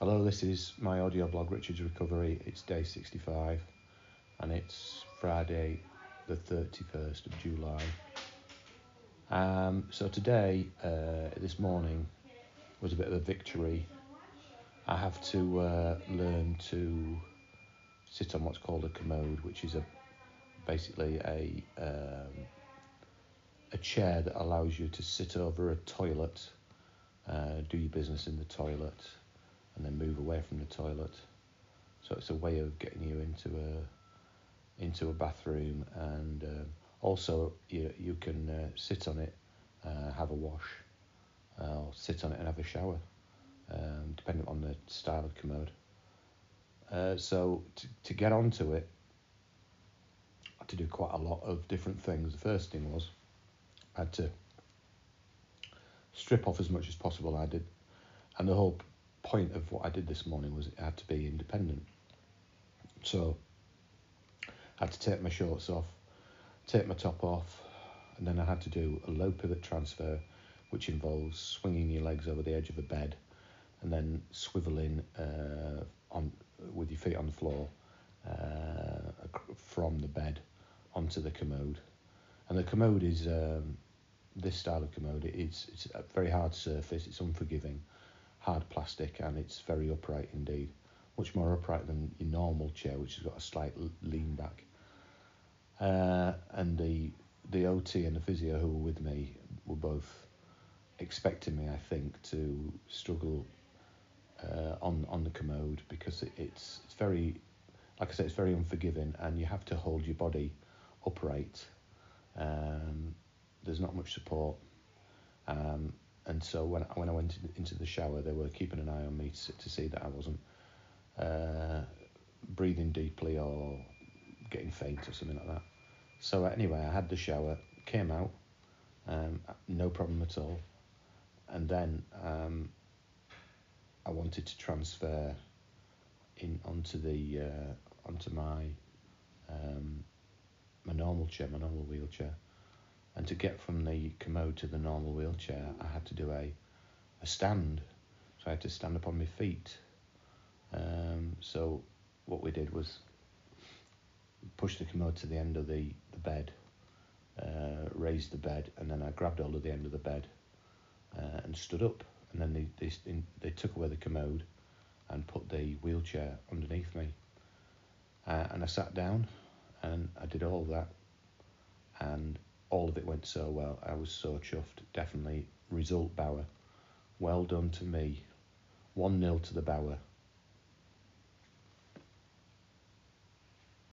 this is my audio blog, Richard's Recovery. It's day 65 and it's Friday, the 31st of July. Um, so today, uh, this morning, was a bit of a victory. I have to uh, learn to sit on what's called a commode, which is a basically a um, a chair that allows you to sit over a toilet, uh, do your business in the toilet, and then move away from the toilet. So it's a way of getting you into a into a bathroom, and uh, also you you can uh, sit on it, uh, have a wash, uh, or sit on it and have a shower, um, depending on the style of commode. Uh, so to, to get onto it, I had to do quite a lot of different things. The first thing was I had to strip off as much as possible. I did, and the whole point of what I did this morning was it had to be independent. So I had to take my shorts off, take my top off, and then I had to do a low pivot transfer, which involves swinging your legs over the edge of a bed, and then swiveling uh, on with your feet on the floor uh, from the bed onto the commode. And the commode is um, this style of commode. It's it's a very hard surface. It's unforgiving hard plastic and it's very upright indeed. Much more upright than your normal chair, which has got a slight lean back. Uh, and the the OT and the physio who were with me were both expecting me, I think, to struggle uh, on on the commode because it, it's it's very, like I said, it's very unforgiving, and you have to hold your body upright. Um, there's not much support. Um, and so when when I went into the shower, they were keeping an eye on me to, to see that I wasn't uh, breathing deeply or getting faint or something like that. So anyway, I had the shower, came out, um, no problem at all, and then um, I wanted to transfer in onto the uh, onto my um, my normal chair, my normal wheelchair and to get from the commode to the normal wheelchair, I had to do a, a stand. So I had to stand up on my feet. Um, so what we did was push the commode to the end of the, the bed, uh, raised the bed, and then I grabbed hold of the end of the bed uh, and stood up. And then they, they, they took away the commode and put the wheelchair underneath me. Uh, and I sat down and I did all that. And all of it went so well. I was so chuffed. Definitely result Bauer. Well done to me. 1 0 to the Bauer.